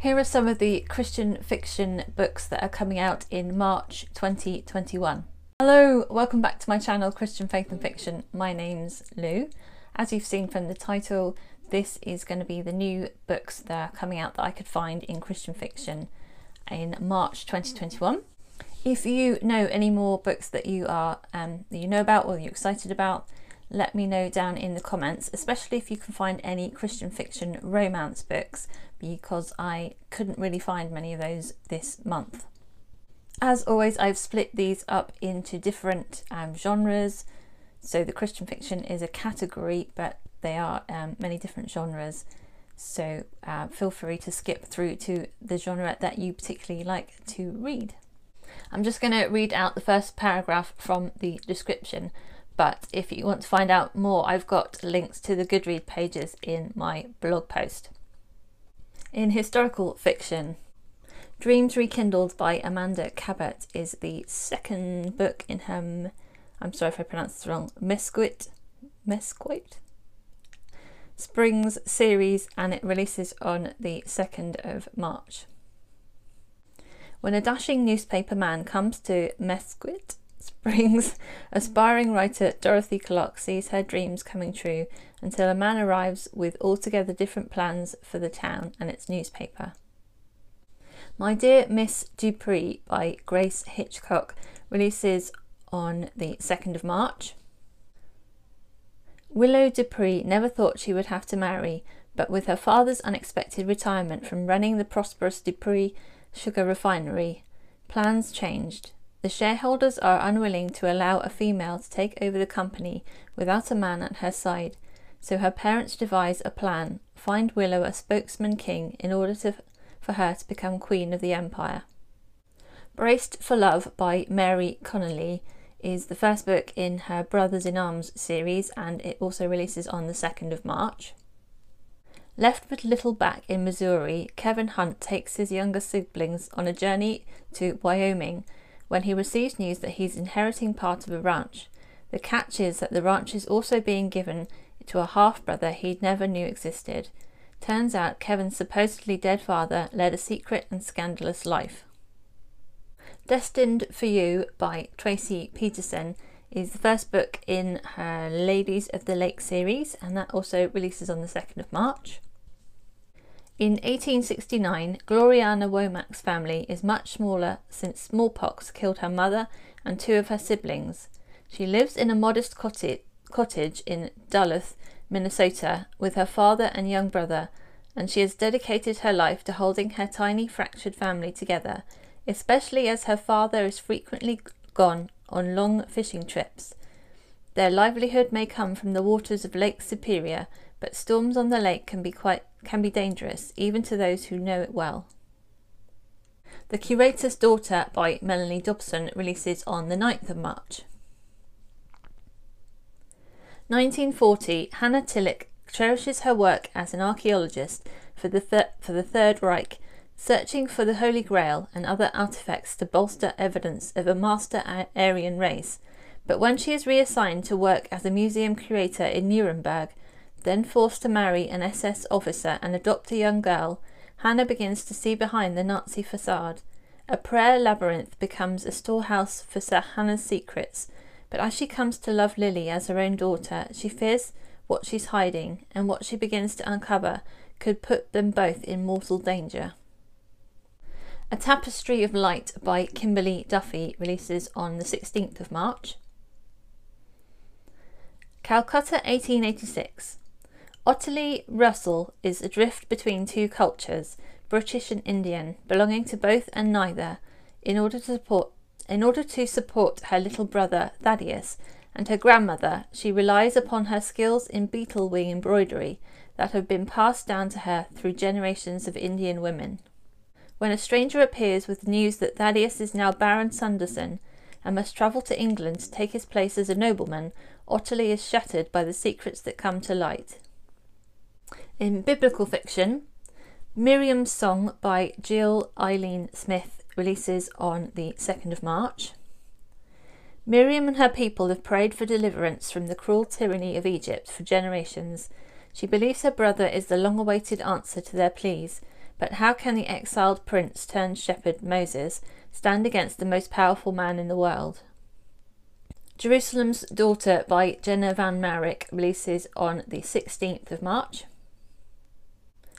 Here are some of the Christian fiction books that are coming out in March 2021. Hello, welcome back to my channel Christian Faith and Fiction. My name's Lou. As you've seen from the title, this is going to be the new books that are coming out that I could find in Christian fiction in March 2021. If you know any more books that you are um, that you know about or you're excited about, let me know down in the comments, especially if you can find any Christian fiction romance books, because I couldn't really find many of those this month. As always, I've split these up into different um, genres. So the Christian fiction is a category, but they are um, many different genres. So uh, feel free to skip through to the genre that you particularly like to read. I'm just going to read out the first paragraph from the description, but if you want to find out more, I've got links to the Goodread pages in my blog post. In historical fiction, Dreams Rekindled by Amanda Cabot is the second book in her, I'm sorry if I pronounced this wrong, Mesquite, Mesquite Springs series and it releases on the 2nd of March. When a dashing newspaper man comes to Mesquite Springs, aspiring writer Dorothy Clark sees her dreams coming true until a man arrives with altogether different plans for the town and its newspaper. My Dear Miss Dupree by Grace Hitchcock releases on the 2nd of March. Willow Dupree never thought she would have to marry, but with her father's unexpected retirement from running the prosperous Dupree sugar refinery, plans changed. The shareholders are unwilling to allow a female to take over the company without a man at her side, so her parents devise a plan find Willow a spokesman king in order to, for her to become queen of the empire. Braced for Love by Mary Connealy is the first book in her Brothers in Arms series and it also releases on the 2nd of March. Left with little back in Missouri, Kevin Hunt takes his younger siblings on a journey to Wyoming when he receives news that he's inheriting part of a ranch. The catch is that the ranch is also being given to a half brother he never knew existed. Turns out Kevin's supposedly dead father led a secret and scandalous life. Destined for You by Tracie Peterson is the first book in her Ladies of the Lake series, and that also releases on the 2nd of March. In 1869, Gloriana Womack's family is much smaller since smallpox killed her mother and two of her siblings. She lives in a modest cottage in Duluth, Minnesota, with her father and young brother, and she has dedicated her life to holding her tiny fractured family together, especially as her father is frequently gone on long fishing trips. Their livelihood may come from the waters of Lake Superior, but storms on the lake can be quite can be dangerous, even to those who know it well. The Curator's Daughter by Melanie Dobson releases on the 9th of March. 1940, Hannah Tillich cherishes her work as an archaeologist for the, thir- for the Third Reich, searching for the Holy Grail and other artifacts to bolster evidence of a master Aryan race. But when she is reassigned to work as a museum curator in Nuremberg, then forced to marry an SS officer and adopt a young girl, Hannah begins to see behind the Nazi facade. A prayer labyrinth becomes a storehouse for Sir Hannah's secrets, but as she comes to love Lily as her own daughter, she fears what she's hiding, and what she begins to uncover could put them both in mortal danger. A Tapestry of Light by Kimberly Duffy releases on the 16th of March. Calcutta 1886. Ottilie Russell is adrift between two cultures, British and Indian, belonging to both and neither, in order to support in order to support her little brother Thaddeus and her grandmother, she relies upon her skills in beetle wing embroidery that have been passed down to her through generations of Indian women. When a stranger appears with news that Thaddeus is now Baron Sunderson and must travel to England to take his place as a nobleman, Ottilie is shattered by the secrets that come to light. In biblical fiction, Miriam's Song by Jill Eileen Smith releases on the 2nd of March. Miriam and her people have prayed for deliverance from the cruel tyranny of Egypt for generations. She believes her brother is the long awaited answer to their pleas, but how can the exiled prince turned shepherd Moses stand against the most powerful man in the world? Jerusalem's Daughter by Jenna Van Mourik releases on the 16th of March.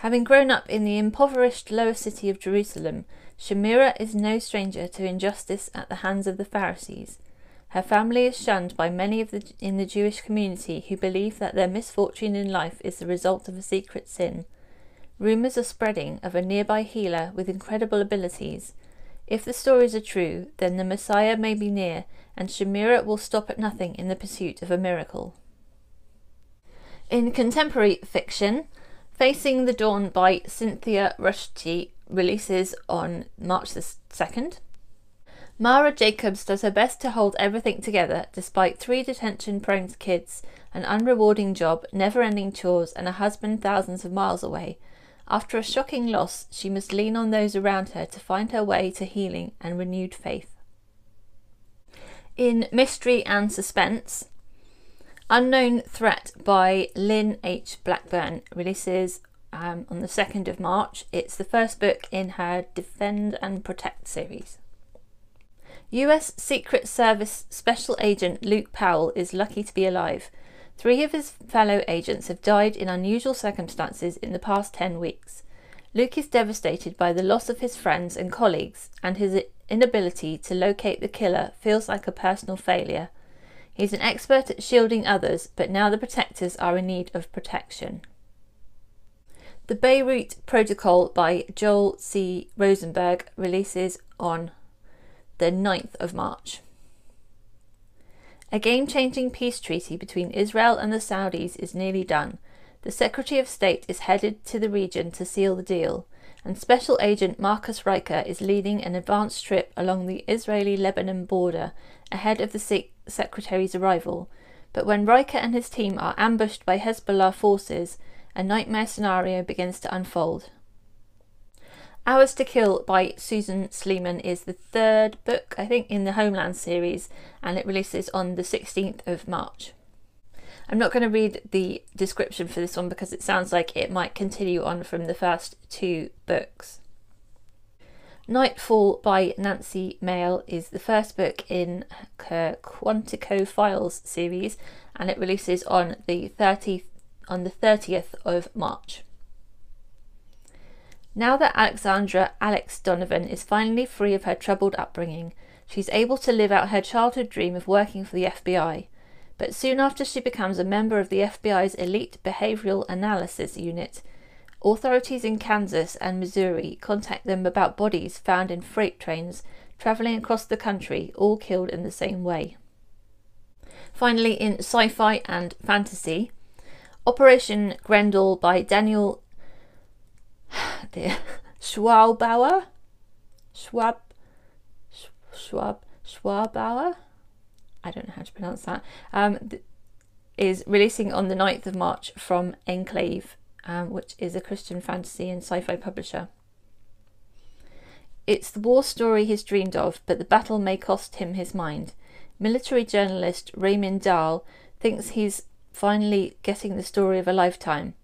Having grown up in the impoverished lower city of Jerusalem, Shamira is no stranger to injustice at the hands of the Pharisees. Her family is shunned by many of the, in the Jewish community who believe that their misfortune in life is the result of a secret sin. Rumours are spreading of a nearby healer with incredible abilities. If the stories are true, then the Messiah may be near, and Shamira will stop at nothing in the pursuit of a miracle. In contemporary fiction, Facing the Dawn by Cynthia Ruchti releases on March the 2nd. Mara Jacobs does her best to hold everything together despite three detention prone kids, an unrewarding job, never ending chores, and a husband thousands of miles away. After a shocking loss, she must lean on those around her to find her way to healing and renewed faith. In Mystery and Suspense, Unknown Threat by Lynn H. Blackburn releases um, on the 2nd of March. It's the first book in her Defend and Protect series. US Secret Service Special Agent Luke Powell is lucky to be alive. Three of his fellow agents have died in unusual circumstances in the past 10 weeks. Luke is devastated by the loss of his friends and colleagues, and his inability to locate the killer feels like a personal failure. He's an expert at shielding others, but now the protectors are in need of protection. The Beirut Protocol by Joel C. Rosenberg releases on the 9th of March. A game changing peace treaty between Israel and the Saudis is nearly done. The Secretary of State is headed to the region to seal the deal, and Special Agent Marcus Ryker is leading an advance trip along the Israeli Lebanon border ahead of the Secretary's arrival. But when Ryker and his team are ambushed by Hezbollah forces, a nightmare scenario begins to unfold. Hours to Kill by Susan Sleeman is the third book, I think, in the Homeland series, and it releases on the 16th of March. I'm not going to read the description for this one because it sounds like it might continue on from the first two books. Nightfall by Nancy Mehl is the first book in her Quantico Files series, and it releases on the 30th on the 30th of March. Now that Alexandra Alex Donovan is finally free of her troubled upbringing, she's able to live out her childhood dream of working for the FBI. But soon after she becomes a member of the FBI's elite behavioral analysis unit, authorities in Kansas and Missouri contact them about bodies found in freight trains travelling across the country, all killed in the same way. Finally, in sci fi and fantasy, Operation Grendel by Daniel. Schwabauer, Schwab, Schwab, Schwabauer. I don't know how to pronounce that. Um, th- is releasing on the 9th of March from Enclave, um, which is a Christian fantasy and sci fi publisher. It's the war story he's dreamed of, but the battle may cost him his mind. Military journalist Raymond Dahl thinks he's finally getting the story of a lifetime.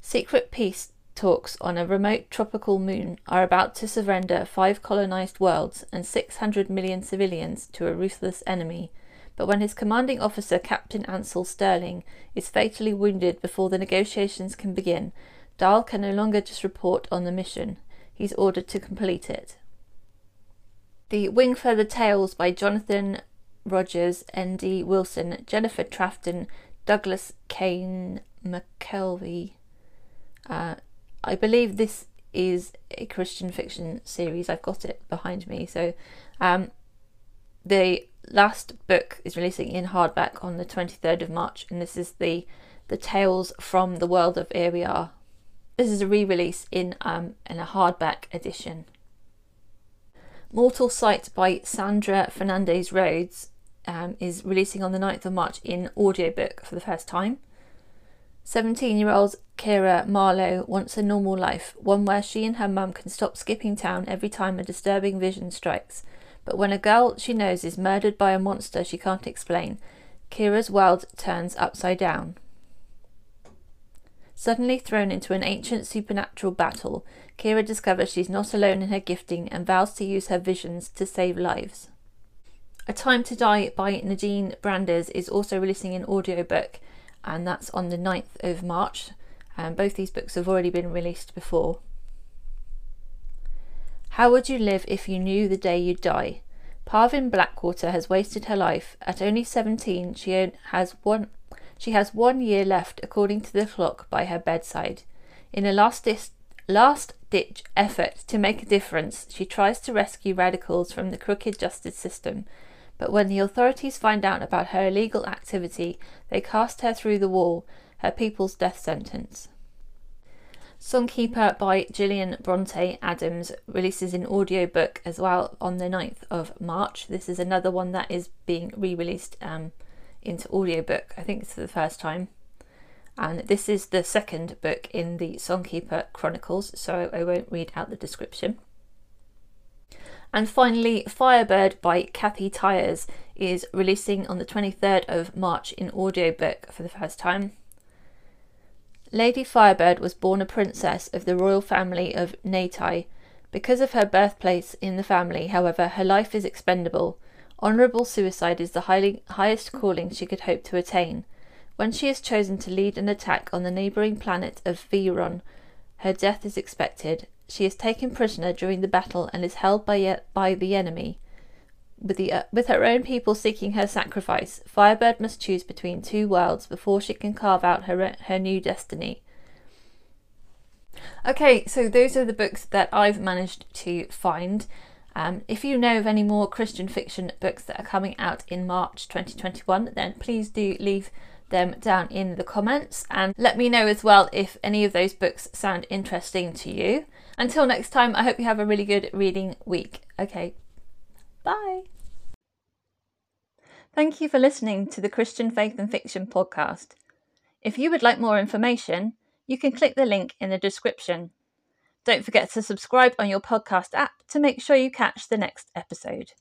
Secret peace talks on a remote tropical moon are about to surrender five colonized worlds and 600 million civilians to a ruthless enemy. But when his commanding officer, Captain Ansel Sterling, is fatally wounded before the negotiations can begin, Dahl can no longer just report on the mission. He's ordered to complete it. The Wingfeather Tales by Jonathan Rogers, N.D. Wilson, Jennifer Trafton, Douglas Kaine McKelvey, uh, I believe this is a Christian fiction series. I've got it behind me. So, um, the last book is releasing in hardback on the 23rd of March, and this is the the Tales from the World of Aerwiar. This is a re-release in um in a hardback edition. Mortal Sight by Sandra Fernandez Rhoads um, is releasing on the 9th of March in audiobook for the first time. 17 year old Kira Marlowe wants a normal life, one where she and her mum can stop skipping town every time a disturbing vision strikes. But when a girl she knows is murdered by a monster she can't explain, Kira's world turns upside down. Suddenly thrown into an ancient supernatural battle, Kira discovers she's not alone in her gifting and vows to use her visions to save lives. A Time to Die by Nadine Brandes is also releasing an audiobook, and that's on the 9th of March. Um, both these books have already been released before. How would you live if you knew the day you'd die? Parvin Blackwater has wasted her life. At only 17, she has one she has one year left according to the clock by her bedside. In a last dis- last ditch effort to make a difference, she tries to rescue radicals from the crooked justice system. But when the authorities find out about her illegal activity, they cast her through the wall, her people's death sentence. Songkeeper by Gillian Bronte Adams releases an audiobook as well on the 9th of March. This is another one that is being re released um, into audiobook. I think it's for the first time. And this is the second book in the Songkeeper Chronicles, so I won't read out the description. And finally, Firebird by Kathy Tyers is releasing on the 23rd of March in audiobook for the first time. Lady Firebird was born a princess of the royal family of Netaia. Because of her birthplace in the family, however, her life is expendable. Honourable suicide is the highly, highest calling she could hope to attain. When she is chosen to lead an attack on the neighbouring planet of Viron, her death is expected, she is taken prisoner during the battle and is held by, by the enemy. With, the, uh, with her own people seeking her sacrifice, Firebird must choose between two worlds before she can carve out her, her new destiny. Okay, so those are the books that I've managed to find. Um, if you know of any more Christian fiction books that are coming out in March 2021, then please do leave them down in the comments and let me know as well if any of those books sound interesting to you. Until next time, I hope you have a really good reading week. Okay, bye. Thank you for listening to the Christian Faith and Fiction podcast. If you would like more information, you can click the link in the description. Don't forget to subscribe on your podcast app to make sure you catch the next episode.